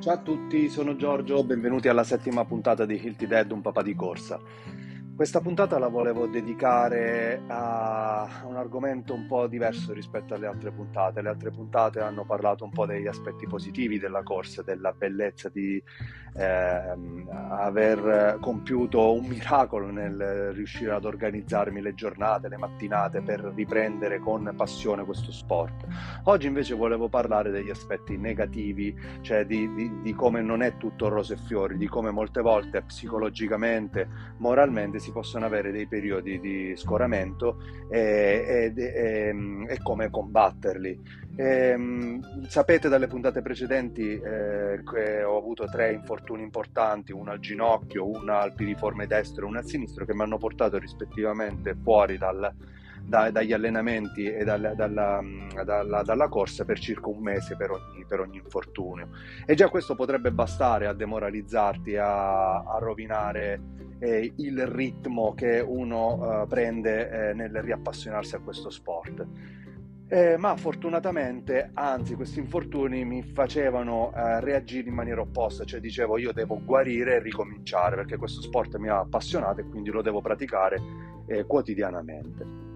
Ciao a tutti, sono Giorgio, benvenuti alla settima puntata di Hilti Dead, un papà di corsa. Questa puntata la volevo dedicare a un argomento un po' diverso rispetto alle altre puntate. Le altre puntate hanno parlato un po' degli aspetti positivi della corsa, della bellezza di eh, aver compiuto un miracolo nel riuscire ad organizzarmi le giornate, le mattinate per riprendere con passione questo sport. Oggi invece volevo parlare degli aspetti negativi, cioè di, di, di come non è tutto rose e fiori, di come molte volte psicologicamente, moralmente si si possono avere dei periodi di scoramento e, e, e, e come combatterli. sapete dalle puntate precedenti eh, che ho avuto tre infortuni importanti, uno al ginocchio, uno al piriforme destro e uno al sinistro, che mi hanno portato rispettivamente fuori dal, da, dagli allenamenti e dal, dalla, dalla, dalla, corsa per circa un mese per ogni, per ogni, infortunio. E già questo potrebbe bastare a demoralizzarti, a, a rovinare eh, il ritmo che uno eh, prende eh, nel riappassionarsi a questo sport. Eh, ma fortunatamente, anzi, questi infortuni mi facevano eh, reagire in maniera opposta, cioè dicevo io devo guarire e ricominciare perché questo sport mi ha appassionato e quindi lo devo praticare eh, quotidianamente.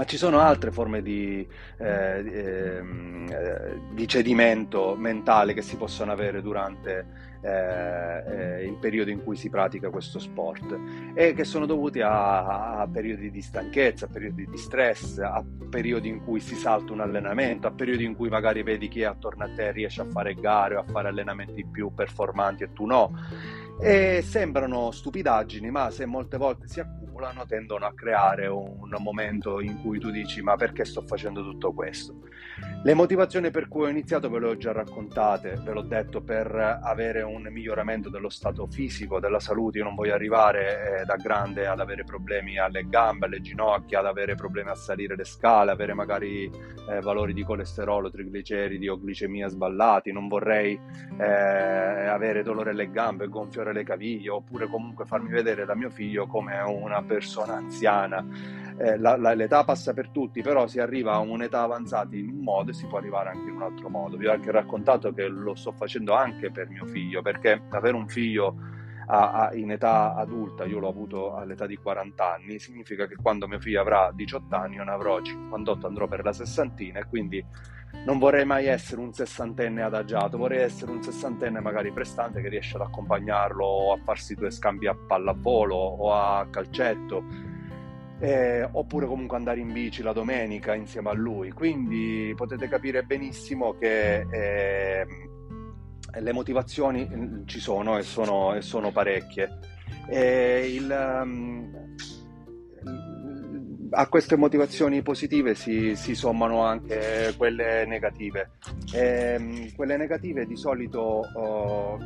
Ma ci sono altre forme di, eh, ehm, eh, di, cedimento mentale che si possono avere durante eh, eh, il periodo in cui si pratica questo sport e che sono dovuti a, a, periodi di stanchezza, a periodi di stress, a periodi in cui si salta un allenamento, a periodi in cui magari vedi chi è attorno a te riesce a fare gare o a fare allenamenti più performanti e tu no. E sembrano stupidaggini, ma se molte volte si accumulano tendono a creare un momento in cui tu dici ma perché sto facendo tutto questo? Le motivazioni per cui ho iniziato ve le ho già raccontate, ve l'ho detto per avere un miglioramento dello stato fisico, della salute, io non voglio arrivare eh, da grande ad avere problemi alle gambe, alle ginocchia, ad avere problemi a salire le scale, avere magari eh, valori di colesterolo, trigliceridi o glicemia sballati, non vorrei eh, avere dolore alle gambe, gonfiore le caviglie oppure comunque farmi vedere da mio figlio come una persona anziana. Eh, la, la, l'età passa per tutti, però si arriva a un'età avanzata in un modo e si può arrivare anche in un altro modo. Vi ho anche raccontato che lo sto facendo anche per mio figlio, perché avere un figlio a, a, in età adulta, io l'ho avuto all'età di 40 anni, significa che quando mio figlio avrà 18 anni, io ne avrò 58, andrò per la sessantina e quindi non vorrei mai essere un sessantenne adagiato, vorrei essere un sessantenne magari prestante che riesce ad accompagnarlo a farsi due scambi a pallavolo o a calcetto, eh, oppure comunque andare in bici la domenica insieme a lui. Quindi potete capire benissimo che eh, le motivazioni mm, ci sono e sono, e sono parecchie. E il, um, a queste motivazioni positive si, si sommano anche quelle negative. E, ehm, quelle negative di solito uh,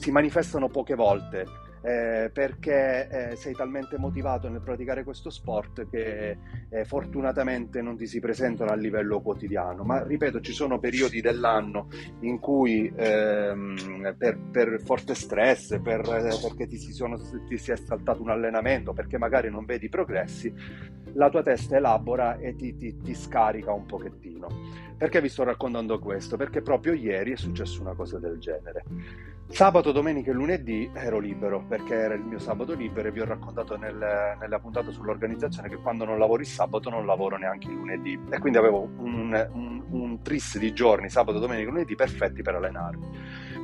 si manifestano poche volte eh, perché eh, sei talmente motivato nel praticare questo sport che eh, fortunatamente non ti si presentano a livello quotidiano. Ma ripeto, ci sono periodi dell'anno in cui ehm, per, per, forte stress, per, perché ti si, sono, ti si è saltato un allenamento, perché magari non vedi progressi, la tua testa elabora e ti, ti, ti scarica un pochettino. Perché vi sto raccontando questo? Perché proprio ieri è successa una cosa del genere. Sabato, domenica e lunedì ero libero perché era il mio sabato libero e vi ho raccontato nel, nella puntata sull'organizzazione che quando non lavoro il sabato non lavoro neanche il lunedì e quindi avevo un, un, un tris di giorni, sabato, domenica e lunedì perfetti per allenarmi.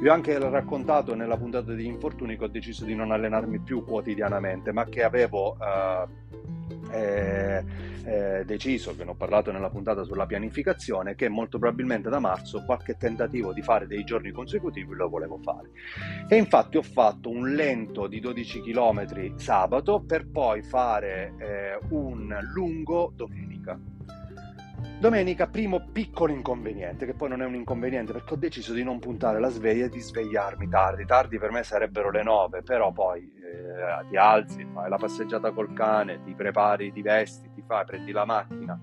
Vi ho anche raccontato nella puntata degli infortuni che ho deciso di non allenarmi più quotidianamente ma che avevo... Uh, eh, eh, deciso, che ne ho parlato nella puntata sulla pianificazione, che molto probabilmente da marzo qualche tentativo di fare dei giorni consecutivi lo volevo fare. E infatti ho fatto un lento di 12 km sabato per poi fare eh, un lungo domenica. Domenica, primo piccolo inconveniente, che poi non è un inconveniente perché ho deciso di non puntare la sveglia e di svegliarmi tardi. Tardi per me sarebbero le 9, però poi eh, ti alzi, fai la passeggiata col cane, ti prepari, ti vesti, ti fai, prendi la macchina,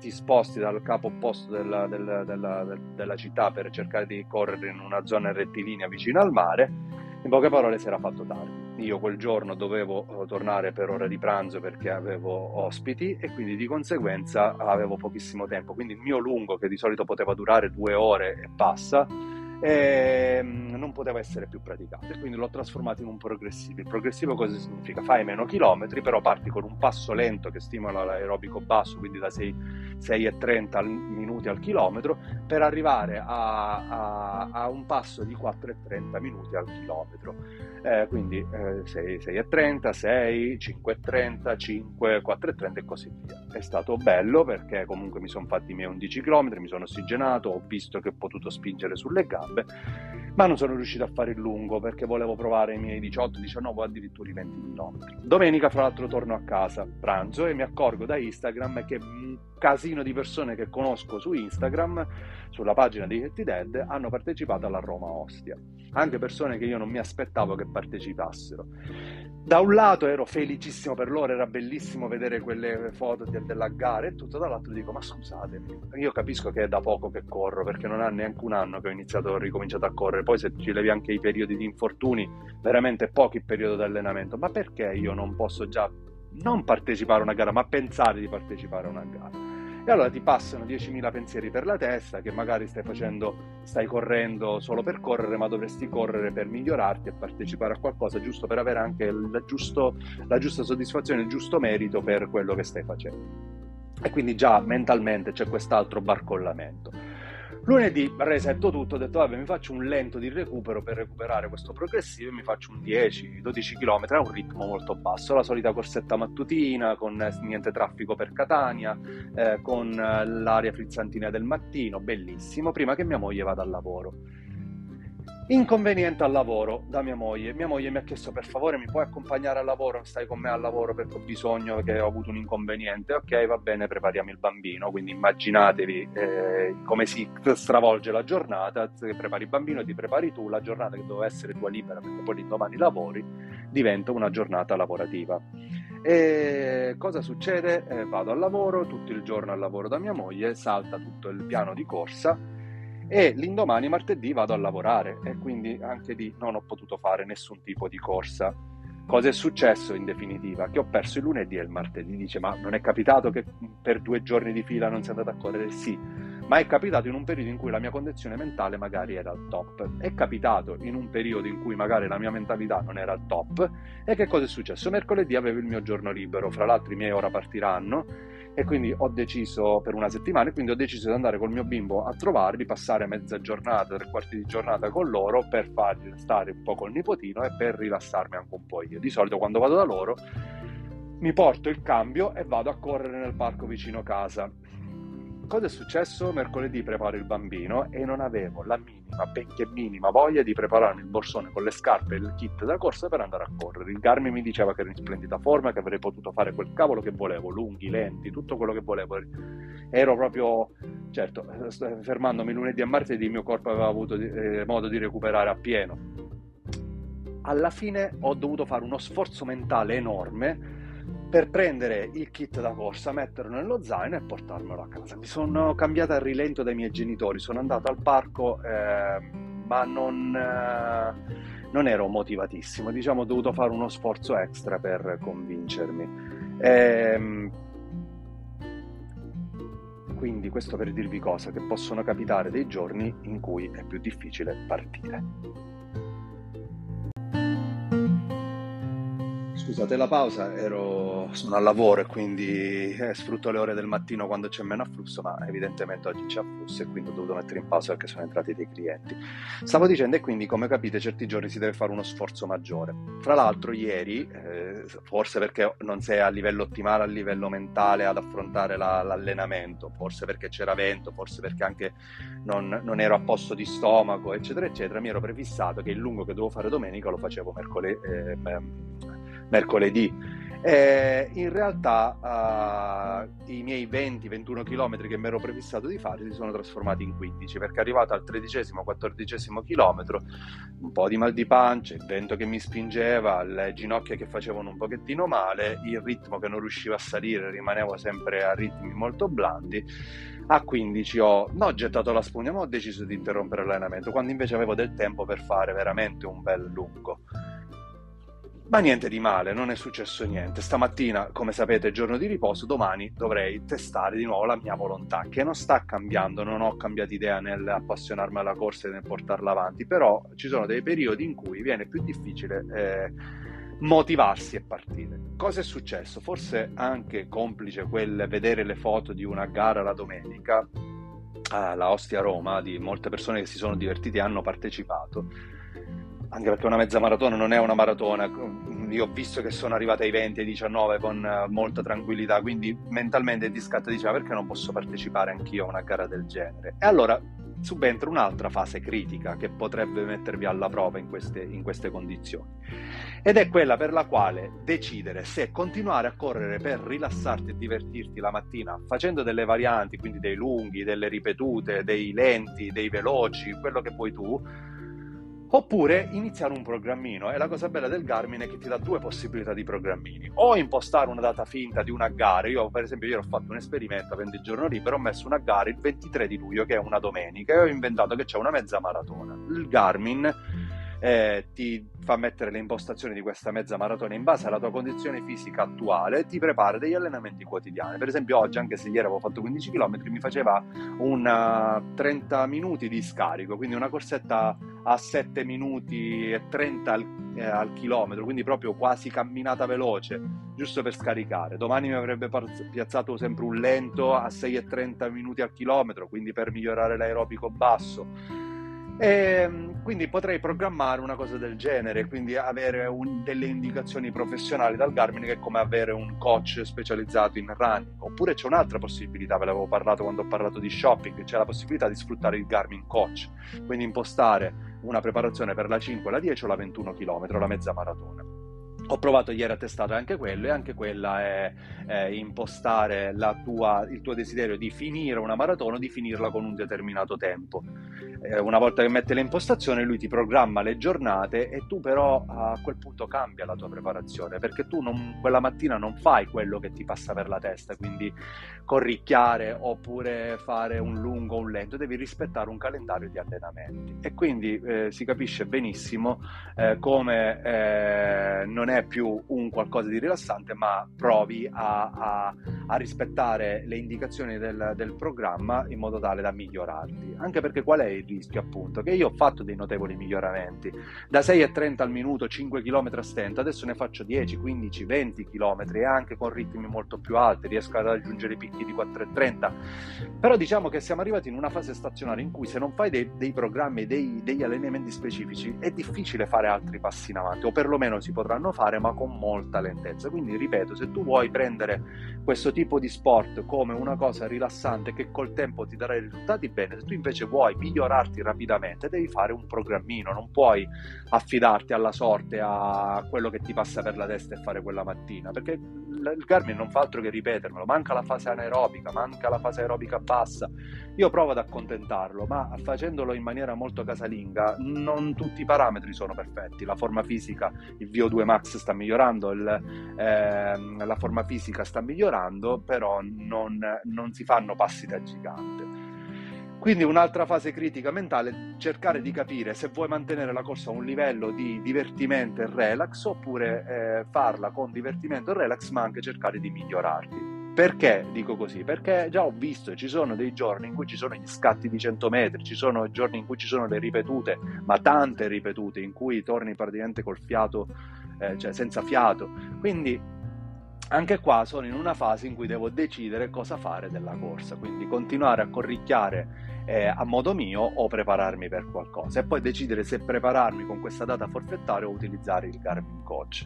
ti sposti dal capo opposto della, della, della, della città per cercare di correre in una zona rettilinea vicino al mare. In poche parole si era fatto tardi io quel giorno dovevo eh, tornare per ora di pranzo perché avevo ospiti e quindi di conseguenza avevo pochissimo tempo. Quindi il mio lungo, che di solito poteva durare due ore e passa, e mm, non poteva essere più praticato e quindi l'ho trasformato in un progressivo. Il progressivo cosa significa? Fai meno chilometri, però parti con un passo lento che stimola l'aerobico basso, quindi da 6,30 minuti al chilometro, per arrivare a, a, a un passo di 4,30 minuti al chilometro. Eh, quindi eh, 6,30, 6, 5,30, 5, 4,30 e così via. È stato bello perché comunque mi sono fatti i miei 11 km, mi sono ossigenato, ho visto che ho potuto spingere sulle gambe ma non sono riuscito a fare il lungo perché volevo provare i miei 18, 19 o addirittura i 20 km. Domenica, fra l'altro, torno a casa, pranzo e mi accorgo da Instagram che un casino di persone che conosco su Instagram, sulla pagina di Healthy Dead, hanno partecipato alla Roma Ostia. Anche persone che io non mi aspettavo che partecipassero da un lato ero felicissimo per loro, era bellissimo vedere quelle foto de- della gara e tutto, dall'altro dico ma scusatemi, io capisco che è da poco che corro perché non ha neanche un anno che ho iniziato, ho ricominciato a correre, poi se ci levi anche i periodi di infortuni, veramente pochi il periodo di allenamento, ma perché io non posso già non partecipare a una gara, ma pensare di partecipare a una gara? E allora ti passano 10.000 pensieri per la testa che magari stai facendo, stai correndo solo per correre, ma dovresti correre per migliorarti e partecipare a qualcosa giusto per avere anche la, giusto, la giusta soddisfazione, il giusto merito per quello che stai facendo. E quindi già mentalmente c'è quest'altro barcollamento. Lunedì resetto tutto, ho detto vabbè mi faccio un lento di recupero per recuperare questo progressivo e mi faccio un 10-12 km a un ritmo molto basso, la solita corsetta mattutina con niente traffico per Catania, eh, con l'aria frizzantina del mattino, bellissimo, prima che mia moglie vada al lavoro. Inconveniente al lavoro da mia moglie. Mia moglie mi ha chiesto per favore mi puoi accompagnare al lavoro, stai con me al lavoro perché ho bisogno, che ho avuto un inconveniente. Ok, va bene, prepariamo il bambino. Quindi immaginatevi eh, come si stravolge la giornata, ti prepari il bambino, ti prepari tu, la giornata che doveva essere tua libera perché poi domani lavori, diventa una giornata lavorativa. E cosa succede? Eh, vado al lavoro, tutto il giorno al lavoro da mia moglie, salta tutto il piano di corsa e l'indomani martedì vado a lavorare e quindi anche lì non ho potuto fare nessun tipo di corsa. Cosa è successo in definitiva? Che ho perso il lunedì e il martedì. Dice, ma non è capitato che per due giorni di fila non sia andato a correre? Sì, ma è capitato in un periodo in cui la mia condizione mentale magari era al top. È capitato in un periodo in cui magari la mia mentalità non era al top. E che cosa è successo? Mercoledì avevo il mio giorno libero, fra l'altro i miei ora partiranno e quindi ho deciso per una settimana e quindi ho deciso di andare col mio bimbo a trovarli, passare mezza giornata, tre quarti di giornata con loro per farli stare un po' col nipotino e per rilassarmi anche un po' io. Di solito quando vado da loro mi porto il cambio e vado a correre nel parco vicino casa cosa è successo? Mercoledì preparo il bambino e non avevo la minima, benché minima voglia di prepararmi il borsone con le scarpe e il kit da corsa per andare a correre. Il Garmin mi diceva che ero in splendida forma, che avrei potuto fare quel cavolo che volevo, lunghi, lenti, tutto quello che volevo. Ero proprio, certo, fermandomi lunedì e martedì il mio corpo aveva avuto eh, modo di recuperare appieno. Alla fine ho dovuto fare uno sforzo mentale enorme per prendere il kit da corsa, metterlo nello zaino e portarmelo a casa. Mi sono cambiata a rilento dai miei genitori, sono andato al parco, eh, ma non, eh, non, ero motivatissimo, diciamo ho dovuto fare uno sforzo extra per convincermi. Eh, quindi questo per dirvi cosa, che possono capitare dei giorni in cui è più difficile partire. Scusate la pausa, ero, sono al lavoro e quindi eh, sfrutto le ore del mattino quando c'è meno afflusso, ma evidentemente oggi c'è afflusso e quindi ho dovuto mettere in pausa perché sono entrati dei clienti. Stavo dicendo e quindi come capite certi giorni si deve fare uno sforzo maggiore. Fra l'altro ieri, eh, forse perché non sei a livello ottimale, a livello mentale ad affrontare la, l'allenamento, forse perché c'era vento, forse perché anche non, non, ero a posto di stomaco, eccetera, eccetera, mi ero prefissato che il lungo che dovevo fare domenica lo facevo mercoledì. Eh, mercoledì. Eh, in realtà uh, i miei 20-21 km che mi ero prefissato di fare si sono trasformati in 15 perché arrivato al 13-14 km un po' di mal di pancia, il vento che mi spingeva, le ginocchia che facevano un pochettino male, il ritmo che non riusciva a salire, rimanevo sempre a ritmi molto blandi. A 15 ho non gettato la spugna, ma ho deciso di interrompere l'allenamento quando invece avevo del tempo per fare veramente un bel lungo. Ma niente di male, non è successo niente. Stamattina, come sapete, è giorno di riposo, domani dovrei testare di nuovo la mia volontà, che non sta cambiando, non ho cambiato idea nell'appassionarmi alla corsa e nel portarla avanti, però ci sono dei periodi in cui viene più difficile eh, motivarsi e partire. Cosa è successo? Forse anche complice quel vedere le foto di una gara la domenica alla Ostia Roma, di molte persone che si sono divertite e hanno partecipato anche perché una mezza maratona non è una maratona. Io ho visto che sono arrivata ai 20 ai 19 con eh, molta tranquillità, quindi mentalmente ti scatta e dice: perché non posso partecipare anch'io a una gara del genere? E allora subentra un'altra fase critica che potrebbe mettervi alla prova in queste, in queste condizioni. Ed è quella per la quale decidere se continuare a correre per rilassarti e divertirti la mattina facendo delle varianti, quindi dei lunghi, delle ripetute, dei lenti, dei veloci, quello che puoi tu, Oppure iniziare un programmino e la cosa bella del Garmin è che ti dà due possibilità di programmini. O impostare una data finta di una gara, io per esempio ieri ho fatto un esperimento avendo il giorno libero, ho messo una gara il 23 di luglio che è una domenica e ho inventato che c'è una mezza maratona. Il Garmin eh, ti fa mettere le impostazioni di questa mezza maratona in base alla tua condizione fisica attuale ti prepara degli allenamenti quotidiani. Per esempio oggi, anche se ieri avevo fatto 15 km, mi faceva un 30 minuti di scarico, quindi una corsetta a 7 minuti e 30 al, eh, al chilometro, quindi proprio quasi camminata veloce, giusto per scaricare. Domani mi avrebbe piazzato sempre un lento a 6 e 30 minuti al chilometro, quindi per migliorare l'aerobico basso e, ehm, quindi potrei programmare una cosa del genere, quindi avere un, delle indicazioni professionali dal Garmin che è come avere un coach specializzato in running. Oppure c'è un'altra possibilità, ve l'avevo parlato quando ho parlato di shopping, c'è la possibilità di sfruttare il Garmin Coach, quindi impostare una preparazione per la 5, la 10 o la 21 km, la mezza maratona. Ho provato ieri a testare anche quello e anche quella è, è impostare tua, il tuo desiderio di finire una maratona o di finirla con un determinato tempo. Eh, una volta che mette le impostazioni lui ti programma le giornate e tu però a quel punto cambia la tua preparazione perché tu non, quella mattina non fai quello che ti passa per la testa, quindi corricchiare oppure fare un lungo o un lento, devi rispettare un calendario di allenamenti. E quindi eh, si capisce benissimo eh, come eh, non è più un qualcosa di rilassante ma provi a, a, a rispettare le indicazioni del, del programma in modo tale da migliorarti, anche perché qual è il rischio appunto che io ho fatto dei notevoli miglioramenti. Da 6,30 al minuto 5 km a stento adesso ne faccio 10, 15, 20 km e anche con ritmi molto più alti riesco a raggiungere i picchi di 4,30 però diciamo che siamo arrivati in una fase stazionaria in cui se non fai dei, dei programmi dei, degli allenamenti specifici è difficile fare altri passi in avanti o perlomeno si potranno fare ma con molta lentezza. Quindi ripeto se tu vuoi prendere questo tipo di sport come una cosa rilassante che col tempo ti darà i risultati bene se tu invece vuoi migliorare migliorarti rapidamente, devi fare un programmino, non puoi affidarti alla sorte, a quello che ti passa per la testa e fare quella mattina, perché il Garmin non fa altro che ripetermelo, manca la fase anaerobica, manca la fase aerobica bassa. Io provo ad accontentarlo, ma facendolo in maniera molto casalinga, non tutti i parametri sono perfetti. La forma fisica, il VO2 max sta migliorando, il, eh, la forma fisica sta migliorando, però non, non si fanno passi da gigante. Quindi un'altra fase critica mentale cercare di capire se vuoi mantenere la corsa a un livello di divertimento e relax oppure eh, farla con divertimento e relax ma anche cercare di migliorarti. Perché dico così? Perché già ho visto, ci sono dei giorni in cui ci sono gli scatti di 100 metri, ci sono giorni in cui ci sono le ripetute, ma tante ripetute, in cui torni praticamente col fiato, eh, cioè senza fiato. Quindi anche qua sono in una fase in cui devo decidere cosa fare della corsa, quindi continuare a corricchiare eh, a modo mio o prepararmi per qualcosa e poi decidere se prepararmi con questa data forfettaria o utilizzare il Garmin Coach.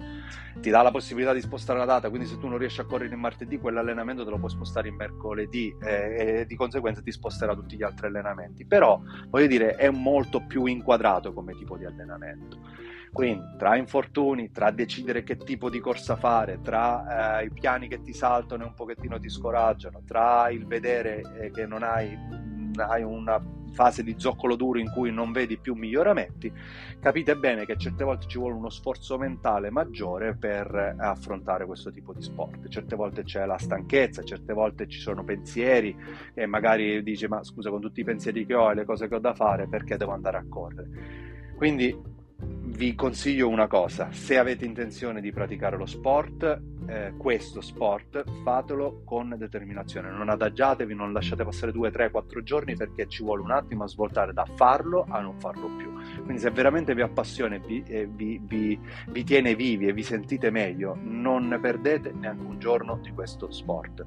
Ti dà la possibilità di spostare la data, quindi se tu non riesci a correre il martedì, quell'allenamento te lo puoi spostare in mercoledì eh, e di conseguenza ti sposterà tutti gli altri allenamenti. Però voglio dire, è molto più inquadrato come tipo di allenamento. Quindi tra infortuni, tra decidere che tipo di corsa fare, tra eh, i piani che ti saltano e un pochettino ti scoraggiano, tra il vedere eh, che non hai hai una fase di zoccolo duro in cui non vedi più miglioramenti, capite bene che certe volte ci vuole uno sforzo mentale maggiore per affrontare questo tipo di sport. Certe volte c'è la stanchezza, certe volte ci sono pensieri e magari dici ma scusa con tutti i pensieri che ho e le cose che ho da fare perché devo andare a correre. Quindi vi consiglio una cosa, se avete intenzione di praticare lo sport, eh, questo sport, fatelo con determinazione, non adagiatevi, non lasciate passare 2, 3, 4 giorni perché ci vuole un attimo a svoltare da farlo a non farlo più. Quindi se veramente vi appassiona e vi, eh, vi, vi, vi tiene vivi e vi sentite meglio, non perdete neanche un giorno di questo sport.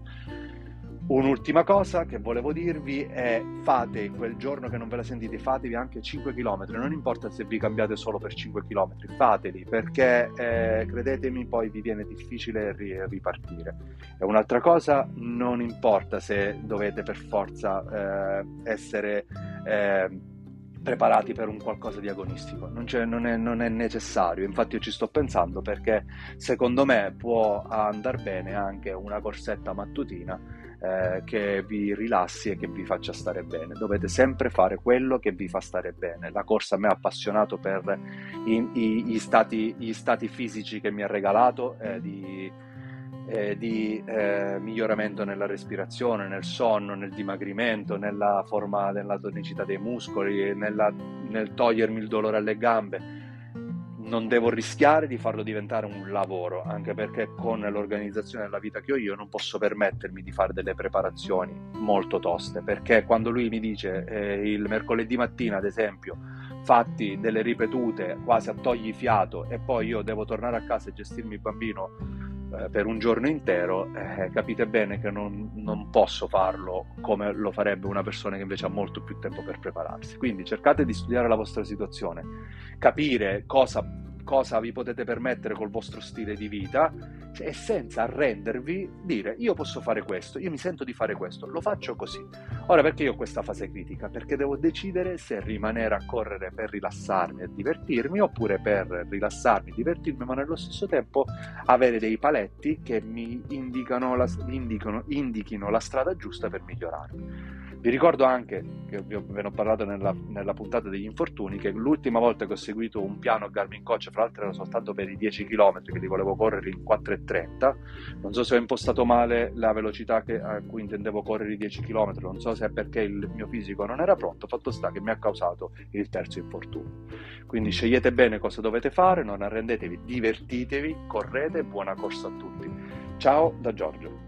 Un'ultima cosa che volevo dirvi è fate quel giorno che non ve la sentite, fatevi anche 5 km, non importa se vi cambiate solo per 5 km, fateli perché eh, credetemi poi vi viene difficile ri- ripartire. E un'altra cosa, non importa se dovete per forza eh, essere... Eh, preparati per un qualcosa di agonistico, non, non, è, non, è, necessario, infatti io ci sto pensando perché secondo me può andare bene anche una corsetta mattutina eh, che vi rilassi e che vi faccia stare bene. Dovete sempre fare quello che vi fa stare bene. La corsa a me ha appassionato per i, i, gli, stati, gli, stati, fisici che mi ha regalato, eh, di, eh, di eh, miglioramento nella respirazione, nel sonno, nel dimagrimento, nella forma della tonicità dei muscoli, nella, nel togliermi il dolore alle gambe non devo rischiare di farlo diventare un lavoro, anche perché con l'organizzazione della vita che ho io non posso permettermi di fare delle preparazioni molto toste, perché quando lui mi dice eh, il mercoledì mattina, ad esempio, fatti delle ripetute quasi a togli fiato e poi io devo tornare a casa e gestirmi il bambino eh, per un giorno intero, eh, capite bene che non, non, posso farlo come lo farebbe una persona che invece ha molto più tempo per prepararsi. Quindi cercate di studiare la vostra situazione, capire cosa cosa vi potete permettere col vostro stile di vita e senza arrendervi dire io posso fare questo, io mi sento di fare questo, lo faccio così. Ora perché io ho questa fase critica? Perché devo decidere se rimanere a correre per rilassarmi e divertirmi oppure per rilassarmi, divertirmi ma nello stesso tempo avere dei paletti che mi indicano la, indicano, indichino la strada giusta per migliorarmi. Vi ricordo anche, che ve ne ho parlato nella, nella, puntata degli infortuni, che l'ultima volta che ho seguito un piano Garmin Coach, fra l'altro era soltanto per i 10 km che li volevo correre in 4,30, non so se ho impostato male la velocità che, a cui intendevo correre i 10 km, non so se è perché il mio fisico non era pronto, fatto sta che mi ha causato il terzo infortunio. Quindi scegliete bene cosa dovete fare, non arrendetevi, divertitevi, correte, buona corsa a tutti. Ciao da Giorgio.